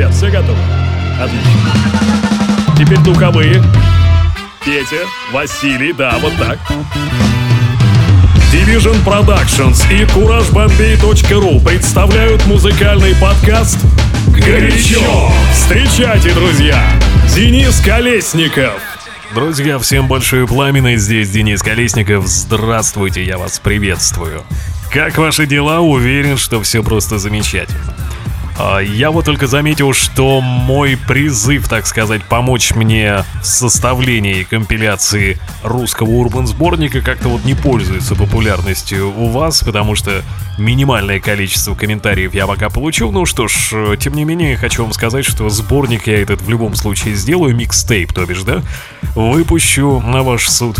ребят, все готовы? Отлично. Теперь духовые. Петя, Василий, да, вот так. Division Productions и CourageBombay.ru представляют музыкальный подкаст «Горячо». Встречайте, друзья, Денис Колесников. Друзья, всем большое пламя, здесь Денис Колесников. Здравствуйте, я вас приветствую. Как ваши дела? Уверен, что все просто замечательно. А, я вот только заметил, что мой призыв, так сказать, помочь мне в составлении компиляции русского урбан сборника как-то вот не пользуется популярностью у вас, потому что минимальное количество комментариев я пока получил. Ну что ж, тем не менее, хочу вам сказать, что сборник я этот в любом случае сделаю, микстейп, то бишь, да, выпущу на ваш суд.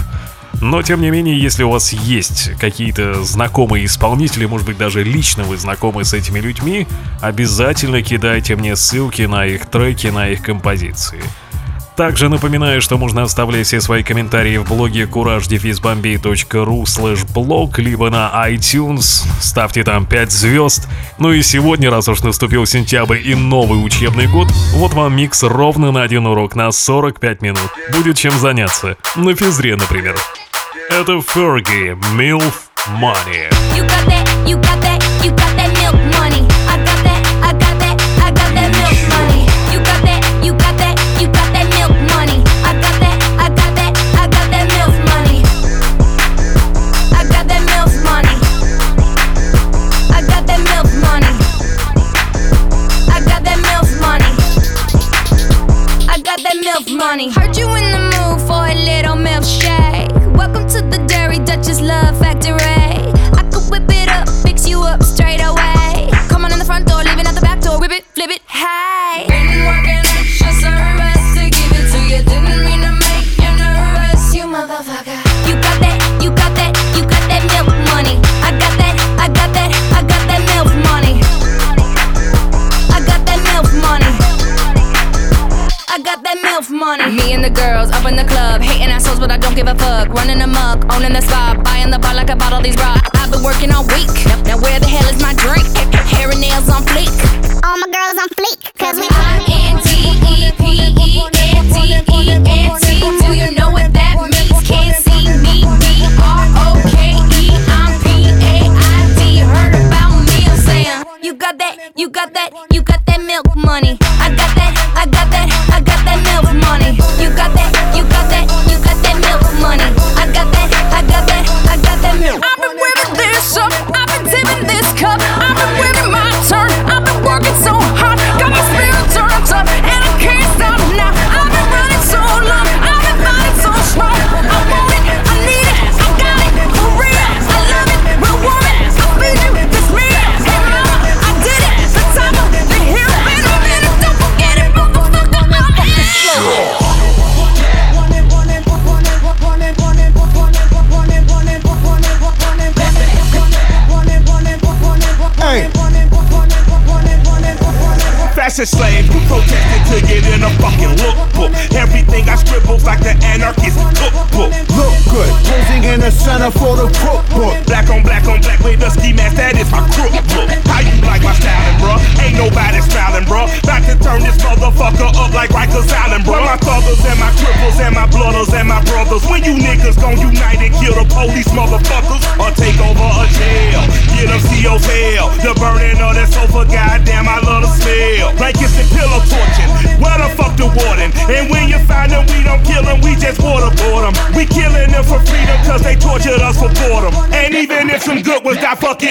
Но, тем не менее, если у вас есть какие-то знакомые исполнители, может быть, даже лично вы знакомы с этими людьми, обязательно кидайте мне ссылки на их треки, на их композиции. Также напоминаю, что можно оставлять все свои комментарии в блоге courage-bombay.ru блог, либо на iTunes, ставьте там 5 звезд. Ну и сегодня, раз уж наступил сентябрь и новый учебный год, вот вам микс ровно на один урок на 45 минут. Будет чем заняться. На физре, например. Это Fergie, MILF Money. You got that, you got that, you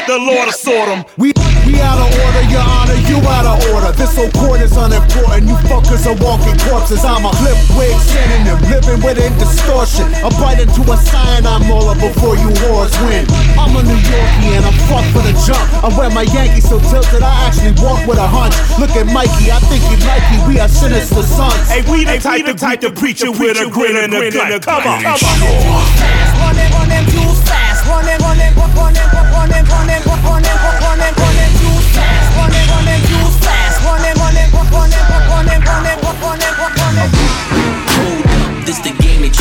the Lord will sort them. We we out of order, your honor, you out of order. This whole court is unimportant. You fuckers are walking corpses. I'm a clip wig synonym, living within distortion. I bite into a cyanide molar before you whores win. I'm a New Yorkie and I'm fucked for the jump. I wear my Yankees so tilted, I actually walk with a hunch. Look at Mikey, I think he like. We are sinister sons. Hey, we the type, the type to preach it with a grin and a gut. Come on, come on. Running, running too fast. Running, running, running, running, running, running, running, running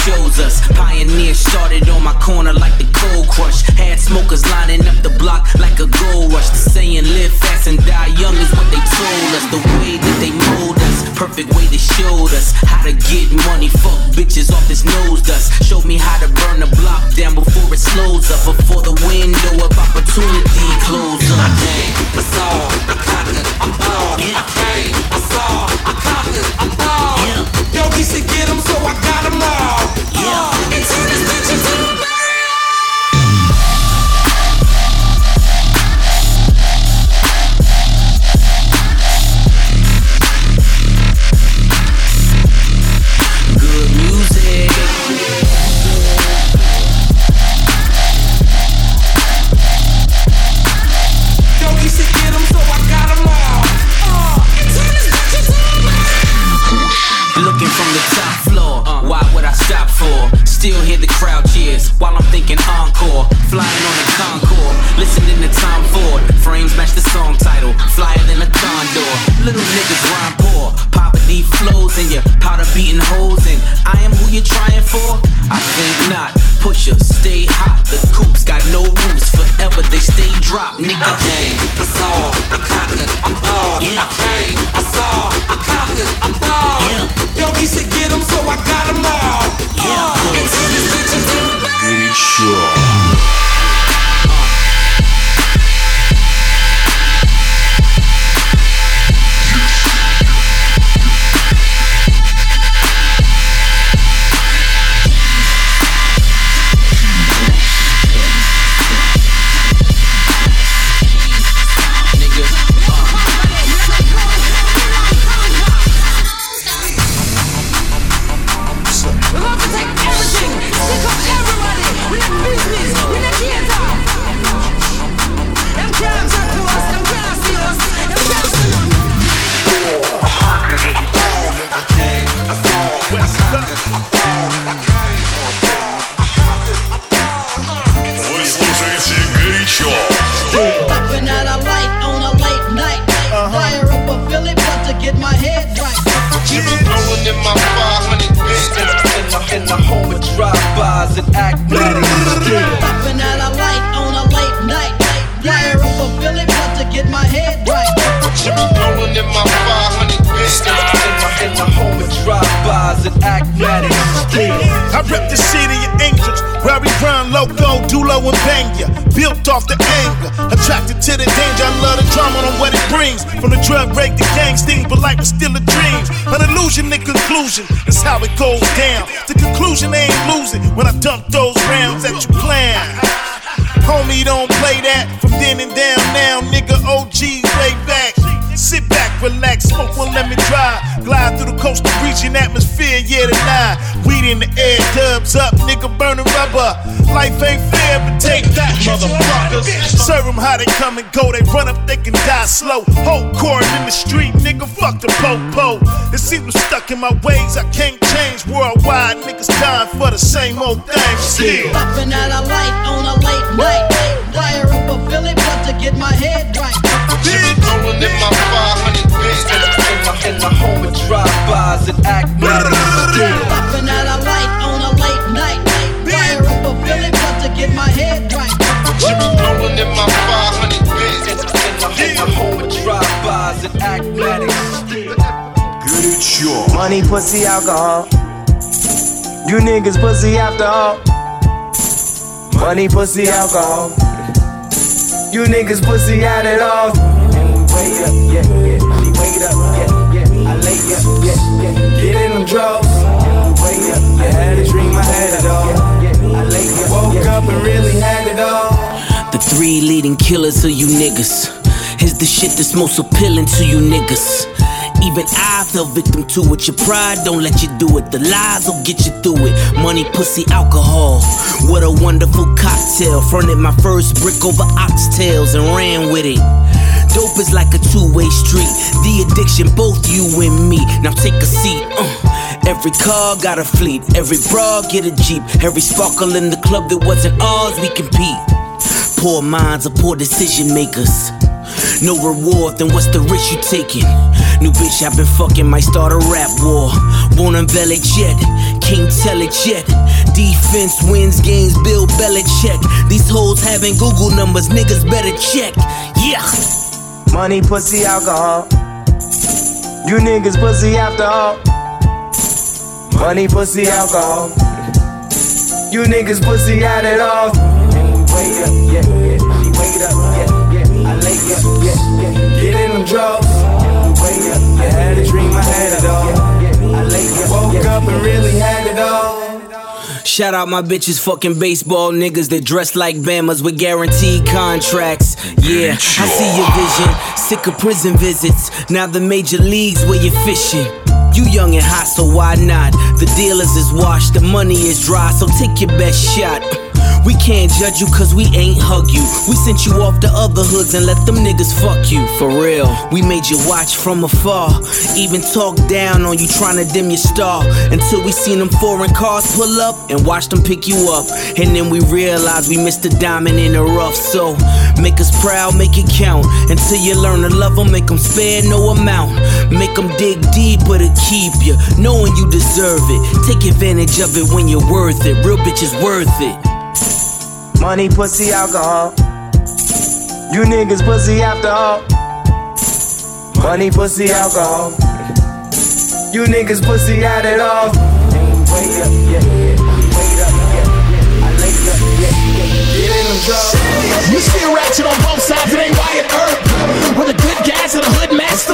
chose us. Pioneer started on my corner like the cold crush. Had smokers lining up the block like a gold rush. The saying live fast and die young is what they told us. The way that they mold us, Perfect way to show us how to get money. Fuck bitches off his nose dust. Showed me how to burn the block down before it slows up. Before the window of opportunity closes up. Hey, that's all. I conquered. I'm all. Yeah. Hey, that's all. I conquered. I'm all. He said get 'em, so I got 'em all. Yeah. We run loco, dulo, and bang ya. Built off the anger, attracted to the danger. I love the drama on what it brings. From the drug break to gang stings, but life is still a dream. An illusion in conclusion, that's how it goes down. The conclusion ain't losing when I dump those rounds that you plan. Homie, don't play that from then and down now, nigga. OGs lay back. Sit back, relax, smoke one, let me drive. Glide through the coastal region atmosphere, yeah, tonight. Weed in the air, dubs up, nigga burning rubber. Life ain't fair, but take that, motherfuckers. Serve them how they come and go, they run up, they can die slow. Whole court in the street, nigga, fuck the po-po. It seems I'm stuck in my ways, I can't change worldwide. Niggas dying for the same old thing still. Popping out a light on a late night. Fire up a Philly blunt to get my head right. Jimmy rolling in my 500 bits in, in, the, in the home of drive-bys and acmatics. Popping out a light Money, pussy, alcohol. You niggas pussy after all. Money, pussy, alcohol. You niggas pussy at had it all. I lay up, woke up and really had it all. The three leading killers of you niggas is the shit that's most appealing to you niggas. Even I fell victim to it. Your pride don't let you do it. The lies will get you through it. Money, pussy, alcohol. What a wonderful cocktail. Fronted my first brick over oxtails and ran with it. Dope is like a two-way street. The addiction, both you and me. Now take a seat. Uh. Every car got a fleet. Every bra get a jeep. Every sparkle in the club that wasn't ours, we compete. Poor minds are poor decision makers. No reward, then what's the risk you taking? New bitch I've been fucking might start a rap war. Won't unveil it yet, can't tell it yet. Defense wins games, Bill Belichick. These hoes having Google numbers, niggas better check. Yeah. Money, pussy, alcohol. You niggas pussy after all. Money, pussy, alcohol. You niggas pussy at it all. Wait up, yeah, yeah. She wait up, yeah, yeah. I lay up, yeah, yeah. Get in them drawers. Wait up, I had a dream, I had it all. I lay up, woke up and really had it all. Shout out my bitches, fucking baseball niggas that dress like Bamas with guaranteed contracts. Yeah, I see your vision. Sick of prison visits. Now the major leagues where you're fishing. You young and hot, so why not? The dealers is washed, the money is dry, so take your best shot. We can't judge you cause we ain't hug you. We sent you off to other hoods and let them niggas fuck you. For real, we made you watch from afar. Even talk down on you trying to dim your star. Until we seen them foreign cars pull up and watch them pick you up. And then we realized we missed a diamond in the rough. So make us proud, make it count. Until you learn to love them, make them spare no amount. Make them dig deeper to keep you, knowing you deserve it. Take advantage of it when you're worth it. Real bitches worth it. Money, pussy, alcohol. You niggas pussy after all. Money, pussy, alcohol. You niggas pussy at it all. You still ratchet on both sides, it ain't Wyatt Earp. With a good gas and a hood mask,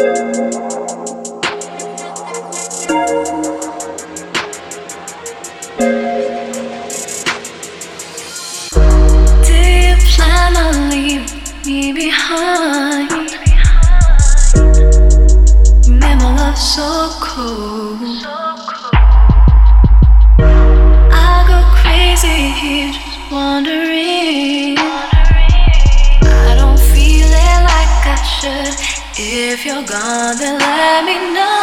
Do gone, then let me know.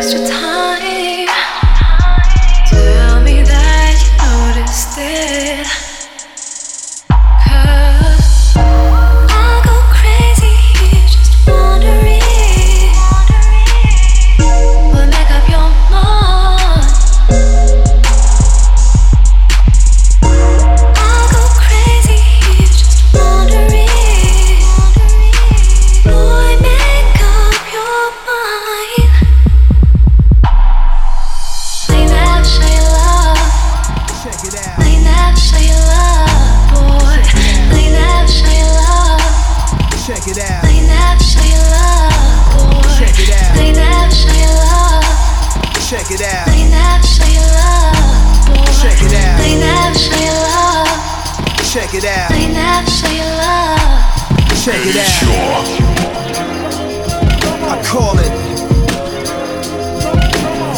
Extra time. Check it out. They never show you love. Check it out. They never show you love. Check it out. They never show you love. Check it out. I call it.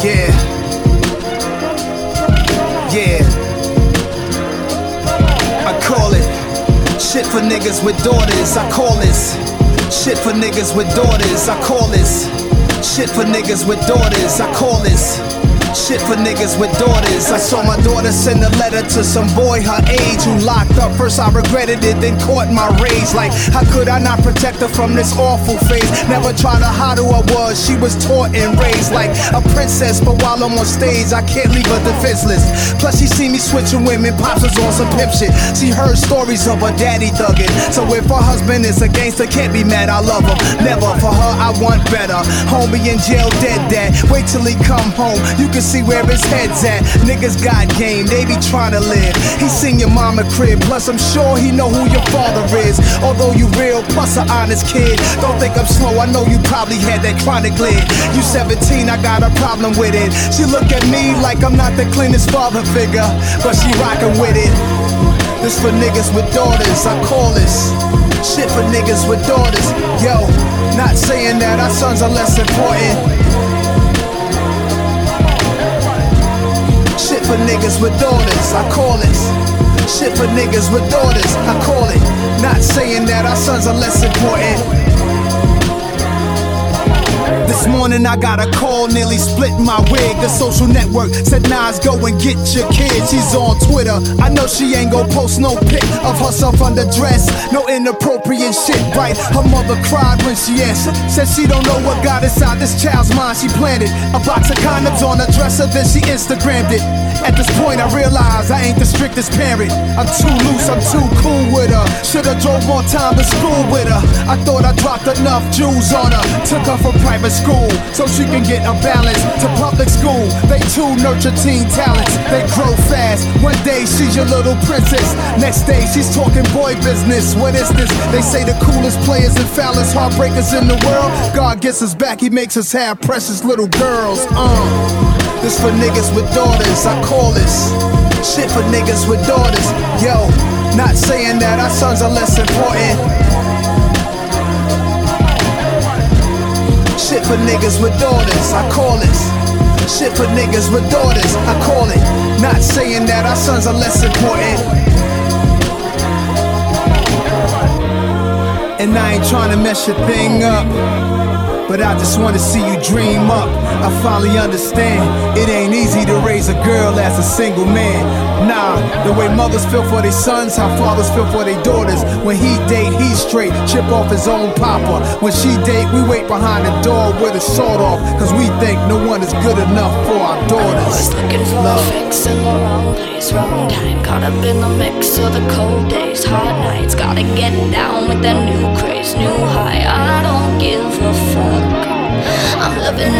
Yeah. Yeah. I call it. Shit for niggas with daughters. I call this. Shit for niggas with daughters. I call this. Shit for niggas with daughters. I call this. Shit for niggas with daughters. I saw my daughter send a letter to some boy her age who locked up. First I regretted it, then caught my rage. Like, how could I not protect her from this awful phase? Never tried to hide who I was. She was taught and raised like a princess. But while I'm on stage, I can't leave her defenseless. Plus, she see me switching women. Pops was on some pimp shit. She heard stories of her daddy thugging. So if her husband is a gangster, can't be mad. I love him. Never for her, I want better. Homie in jail, dead dad. Wait till he come home. You can see where his head's at. Niggas got game, they be trying to live. He seen your mama crib, plus I'm sure he know who your father is. Although you real, plus an honest kid. Don't think I'm slow, I know you probably had that chronic lid. You 17, I got a problem with it. She look at me like I'm not the cleanest father figure, but she rockin' with it. This for niggas with daughters, I call this. Shit for niggas with daughters. Yo, not saying that our sons are less important. Shit for niggas with daughters, I call it. Shit for niggas with daughters, I call it. Not saying that our sons are less important. This morning I got a call, nearly split my wig. The social network said Nas, go and get your kids. She's on Twitter. I know she ain't gon' post no pic of herself underdressed. No inappropriate shit, right? Her mother cried when she answered. Said she don't know what got inside this child's mind. She planted a box of condoms on her dresser, then she Instagrammed it. At this point, I realize I ain't the strictest parent. I'm too loose, I'm too cool with her. Should've drove more time to school with her. I thought I dropped enough jewels on her. Took her from private school so she can get a balance to public school. They too nurture teen talents. They grow fast. One day she's your little princess. Next day she's talking boy business. What is this? They say the coolest players and foulest heartbreakers in the world. God gets us back, He makes us have precious little girls. Uh. This for niggas with daughters, I call this. Shit for niggas with daughters. Yo, not saying that our sons are less important. Shit for niggas with daughters, I call it. Shit for niggas with daughters, I call it. Not saying that our sons are less important. And I ain't trying to mess your thing up. But I just wanna see you dream up. I finally understand it ain't easy to raise a girl as a single man. Nah, the way mothers feel for their sons, how fathers feel for their daughters. When he date, he's straight, chip off his own papa. When she date, we wait behind the door with a sword off. Cause we think no one is good enough for our daughters. Always looking for a fix in the wrong place, wrong time. Caught up in the mix of the cold days, hot nights. Gotta get down with that new craze, new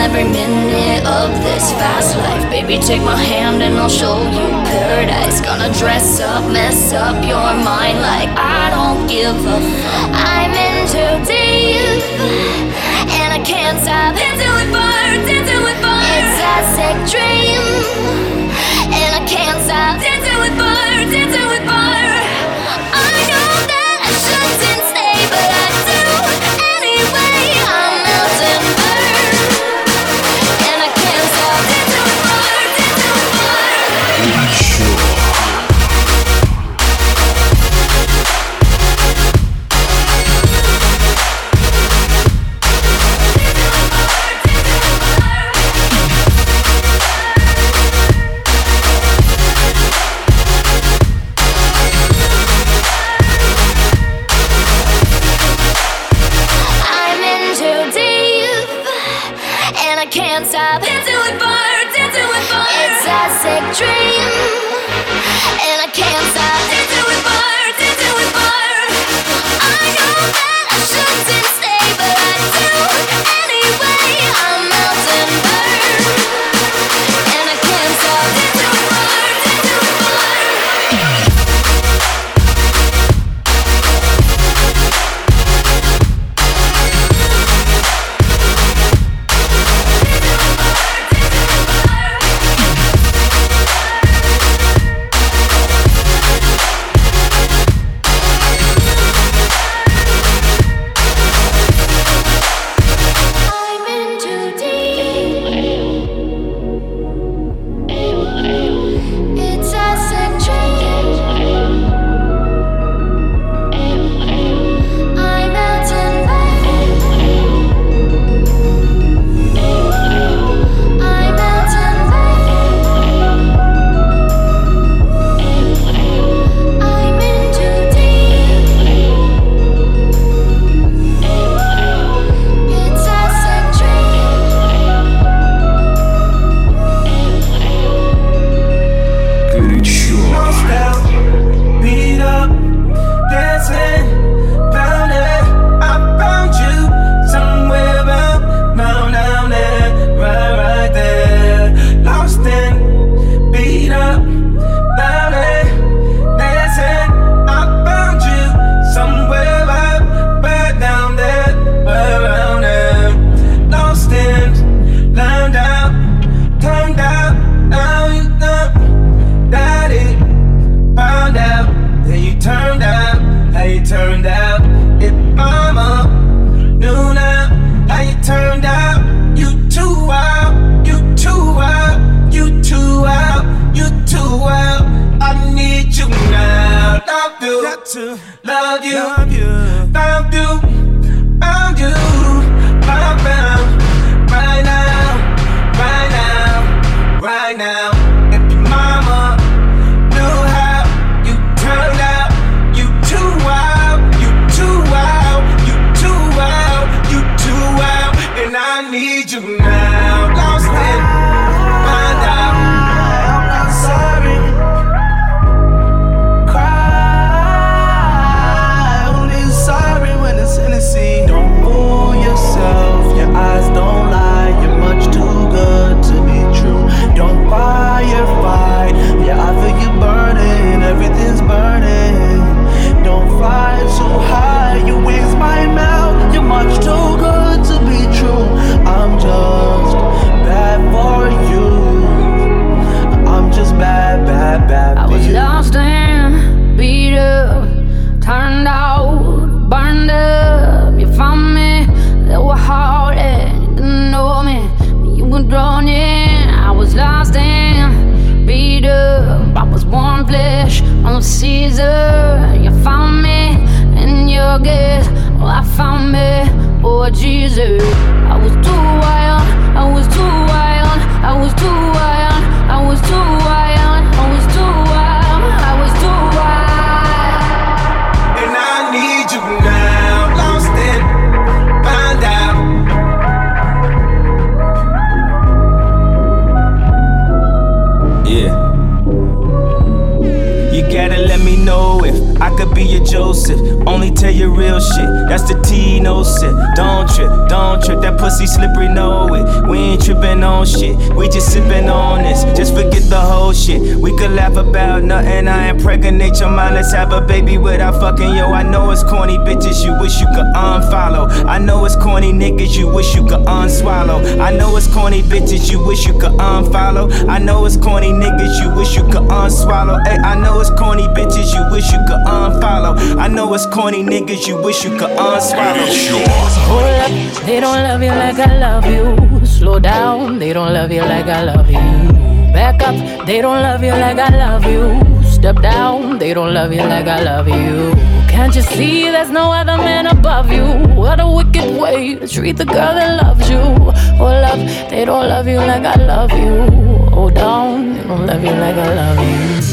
every minute of this fast life. Baby, take my hand and I'll show you paradise. Gonna dress up, mess up your mind like I don't give a. I'm in too deep, and I can't stop dancing with fire, dancing with fire. It's a sick dream, and I can't stop dancing with fire, dancing with fire. Caesar. You found me in your gaze. Oh, I found me, oh Jesus. I was too wild, I was too wild, I was too Be your Joseph. Only tell you real shit. That's the T, no sip. Don't trip, don't trip. That pussy slippery, know it. We ain't tripping on shit. We just sipping on this. Just forget the whole shit. We could laugh about nothing. I impregnate your mind. Let's have a baby without fucking yo. I know it's corny bitches you wish you could unfollow. I know it's corny niggas you wish you could unswallow. I know it's corny bitches you wish you could unfollow. I know it's corny niggas you wish you could unswallow. Hey, I know it's corny bitches you wish you could unfollow. I know it's corny niggas you wish you could unswallow. Hold up, they don't love you like I love you. Slow down, they don't love you like I love you. Back up, they don't love you like I love you. Step down, they don't love you like I love you. Can't you see there's no other man above you? What a wicked way to treat the girl that loves you. Oh, Hold up, they don't love you like I love you. Hold down, they don't love you like I love you.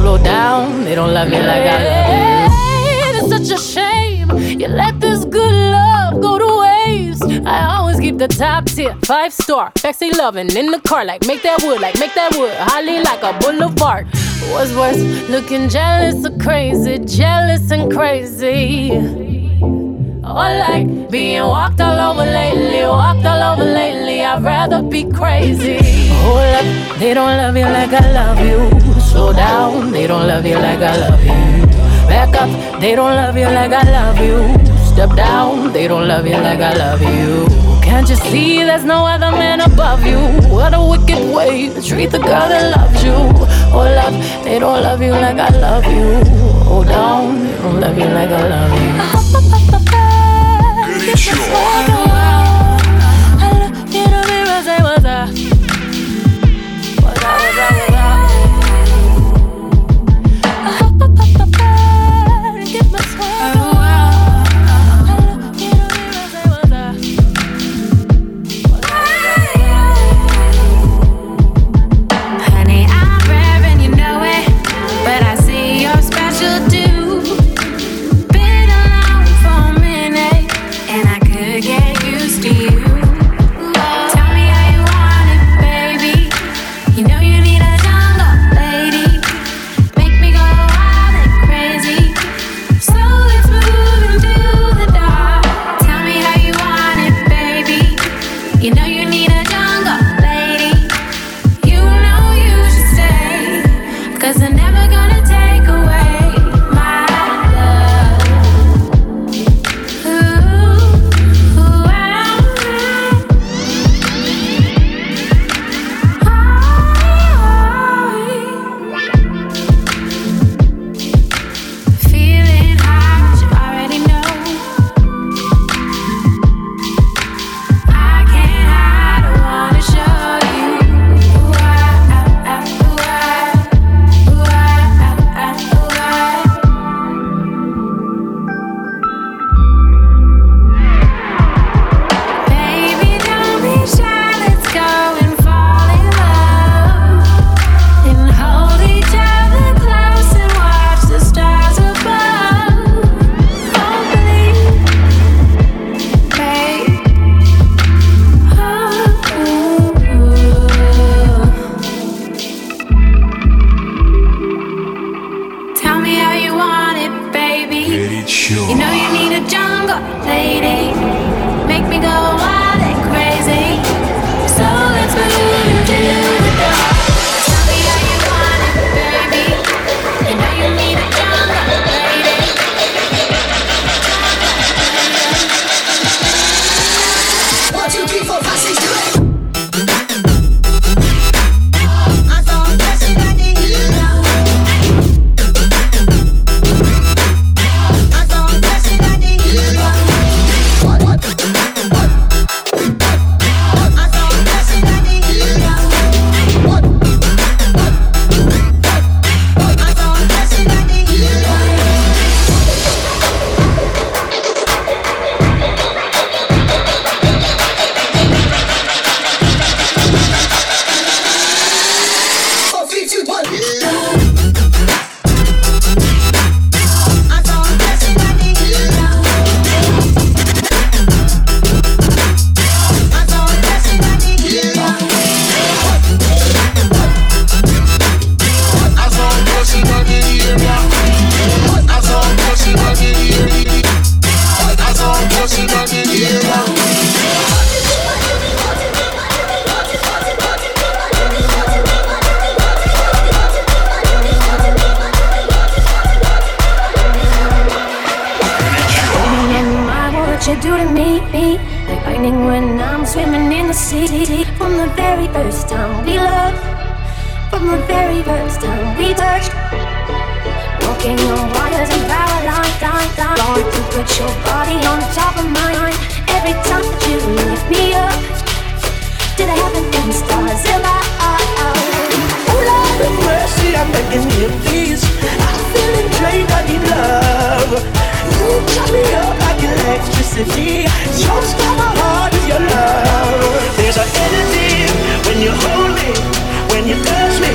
slow down. They don't love me like I love you. It's such a shame you let this good love go to waste. I always keep the top tier, five star, sexy loving in the car, like make that wood, like make that wood, holly like a boulevard. What's worse, looking jealous or crazy, jealous and crazy. Or like being walked all over lately, walked all over lately. I'd rather be crazy. Hold up, they don't love you like I love you slow down. They don't love you like I love you. Back up, they don't love you like I love you. Step down, they don't love you like I love you. Can't you see there's no other man above you? What a wicked way to treat the girl that loves you. Oh, love, they don't love you like I love you. Oh, down, they don't love you like I love you. you time we loved, from the very first time we touched. Walking on wires and power lines, line, line. Lord, to put your body on top of mine. Every time that you lift me up to the heaven and stars above. Oh Lord have mercy, I'm begging you, please. I'm feeling drained, I need love. You chop me up like electricity. Jumps down my heart with your love. There's an energy when you hold me, when you touch me.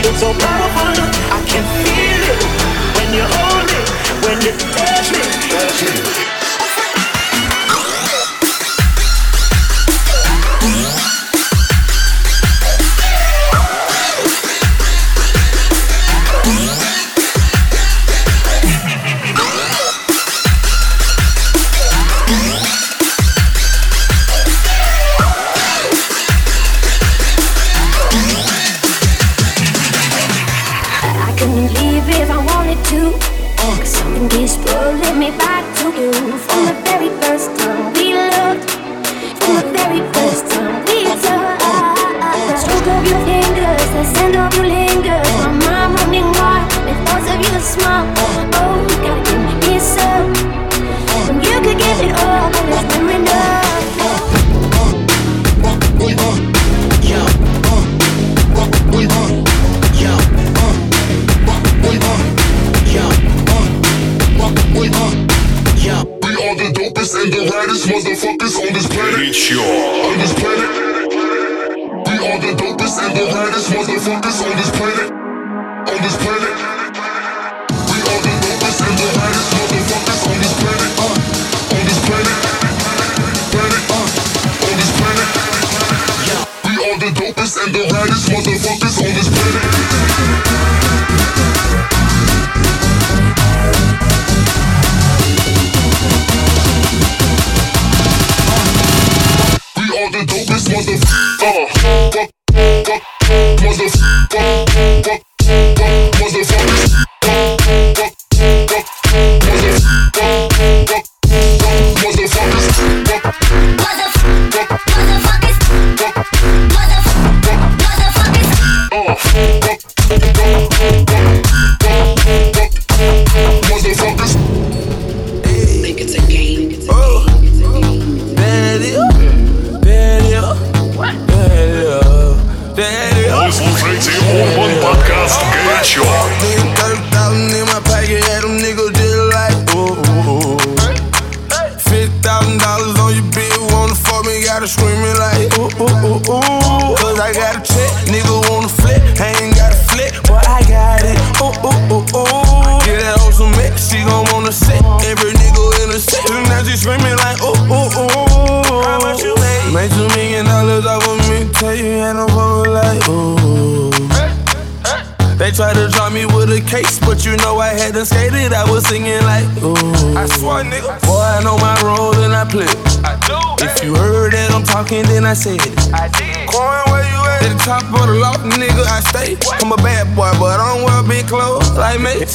It's so powerful, I can feel it. When you hold me, when you touch me. Touch me.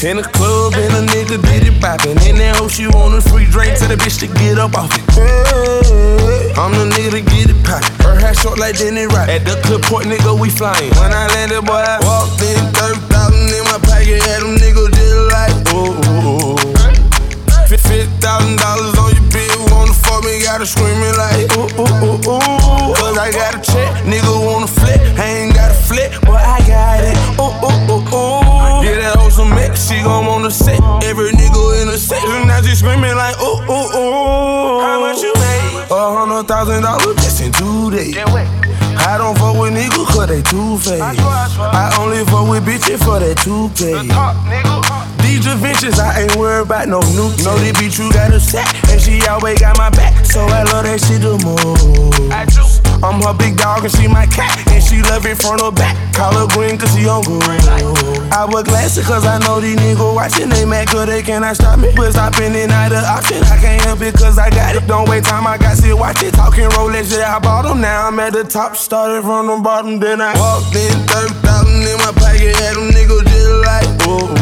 In the club, and a nigga did it poppin'. In that hoe, she want a free drink to the bitch to get up off it. I'm the nigga to get it poppin'. Her hair short like Jenny Rock. At the clip point, nigga, we flyin'. When I landed, boy, I walked in 30,000 in my pocket. Had them niggas just like, ooh, ooh, ooh. Fifty thousand dollars on your bill, wanna fuck me, gotta screaming like ooh ooh ooh ooh. Cause I got a check, nigga wanna flip, I ain't got a flip, but I got it. Ooh ooh ooh ooh. Yeah, that hoe some mix, she gon' wanna sit. Every nigga in the set, and now she screaming like ooh ooh ooh. How much you made? A hundred thousand dollars just in two days. I don't fuck with niggas cause they too fake. I only fuck with bitches for that toupee. These adventures, I ain't worried about no new. Know this bitch you got a set, and she always got my back. So I love that shit the most. I'm her big dog and she my cat. And she love it from her back. Call her green cause she on gold. I wear glasses cause I know these niggas watching. They mad cause they cannot stop me. But stopping ain't not an option. I can't help it cause I got it. Don't wait time, I got to Watch it. Talking Rolex, yeah, I bought them. Now I'm at the top. Started from the bottom. Then I walked in 30,000 in my pocket. Had them niggas just like, whoa.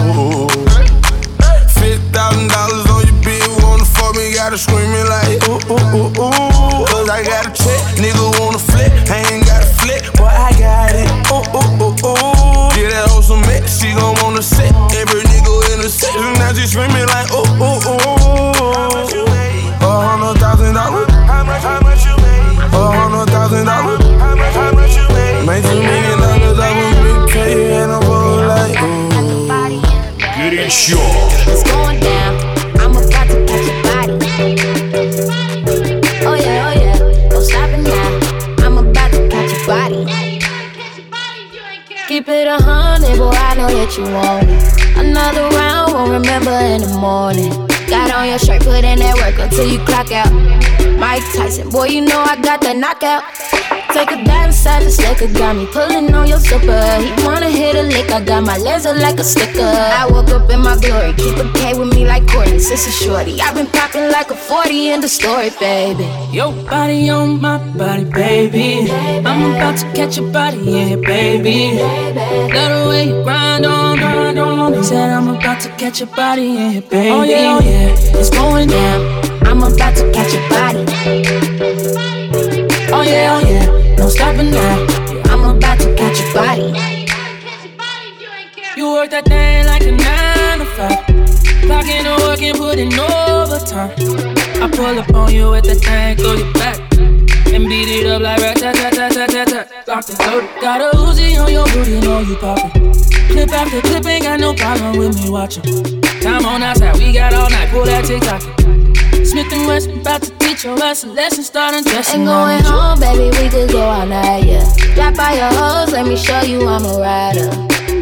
dollars women gotta scream it like ooh ooh ooh ooh. Cause I got a check, nigga wanna flip, I ain't got a flip, boy I got it. Ooh ooh ooh ooh. Yeah, that hoe some mix, she gon' wanna sit. Every nigga in the set, now she screaming like ooh ooh ooh. In that work until you clock out. Mike Tyson, boy, you know I got that knockout. Take a dive inside the slicker, got me pulling on your zipper. He wanna hit a lick, I got my laser like a sticker. I woke up in my glory, keep a K with me like Kourtney, sister shorty. I've been popping like a 40 in the story, baby. Your body on my body, baby. I'm about to catch your body, yeah, baby. Love the way you grind on, grind on. Said I'm about to catch your body, yeah, baby. Oh yeah, oh yeah, it's going down. I'm about to catch your body. Oh yeah, oh yeah, no stopping now. I'm about to catch your body. You work that thing like a nine to five. Clocking and putting overtime. I pull up on you with the thing, throw your back. And beat it up like rat tat tat tat tat tat. Locked and loaded. Got a Uzi on your booty, know you poppin'. Clip after clip, ain't got no problem with me watching. Time on outside, we got all night, pull that TikTok. Smith and Wesson, about to teach your ass a lesson, start undressing. Ain't going home, baby, we could go all night, yeah. Drop by your hoes, let me show you I'm a rider.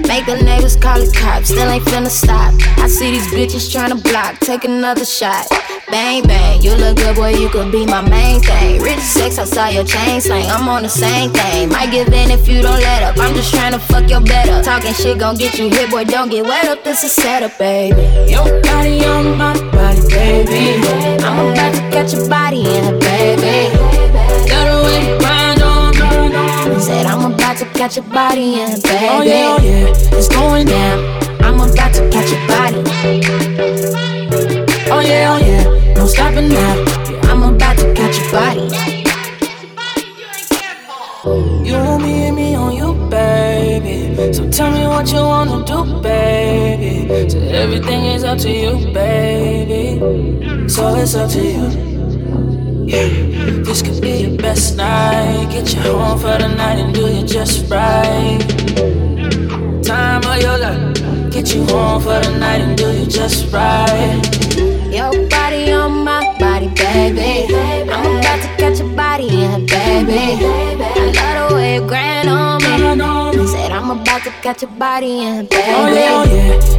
Make the neighbors call the cops, still ain't finna stop. I see these bitches tryna block, take another shot. Bang, bang, you look good, boy, you could be my main thing. Rich sex, I saw your chain slang, I'm on the same thing. Might give in if you don't let up, I'm just tryna fuck your better. Talking shit gon' get you hit, boy, don't get wet up, this is setup, baby. Your body on my body, baby. I'm about to catch your body in it, baby. Love the way you grind on, grind on. Said I'm about to catch your body in baby. Oh yeah, oh yeah, it's going down. I'm about to catch your body. Oh yeah, oh yeah, stopping now. I'm about to catch your body. You me and me on you, baby. So tell me what you wanna do, baby. So everything is up to you, baby. So it's up to you. Yeah, this could be your best night. Get you home for the night and do you just right. Time of your life. Get you home for the night and do you just right. Your baby. I'm about to catch your body in it, baby. I love the way you grind on me. Said I'm about to catch your body in it, baby. Oh yeah, oh yeah,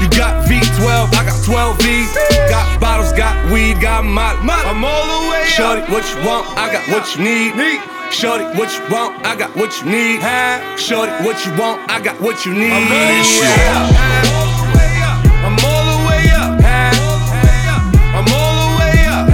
You got V12, I got 12 V's. Got bottles, got weed, got my, I'm all the way up. Shorty, what you want? I got what you need. Shorty, what you want? I got what you need. Shorty, what you want? I got what you need. I'm all the way up. I'm all the way up. I'm all the way up.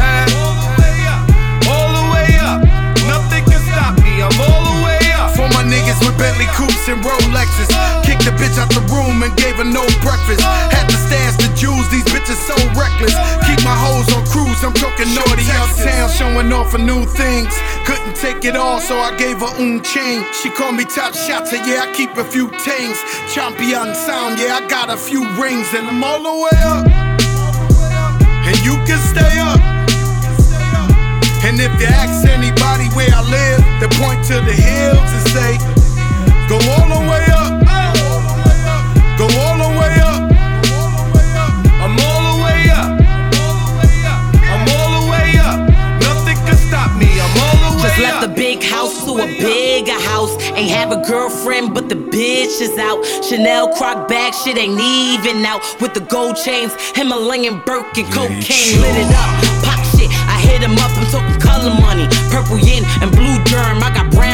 All the way up. Nothing can stop me. I'm all the way up. For my niggas with Bentley coupes and Rolexes. The bitch out the room and gave her no breakfast. Had to stash the jewels, these bitches so reckless. Keep my hoes on cruise, I'm talking naughty uptown, showing off for new things. Couldn't take it all, so I gave her un chain. She called me top shotter, yeah, I keep a few tings. Champion sound, yeah, I got a few rings, and I'm all the way up. And you can stay up. And if you ask anybody where I live, they point to the hills and say, Go all the way up. To a bigger house. Ain't have a girlfriend, but the bitch is out. Chanel croc bag, shit ain't even out. With the gold chains, Himalayan Birkin, cocaine lit it up. Pop shit, I hit him up. I'm talking color money, purple yin and blue germ. I got brown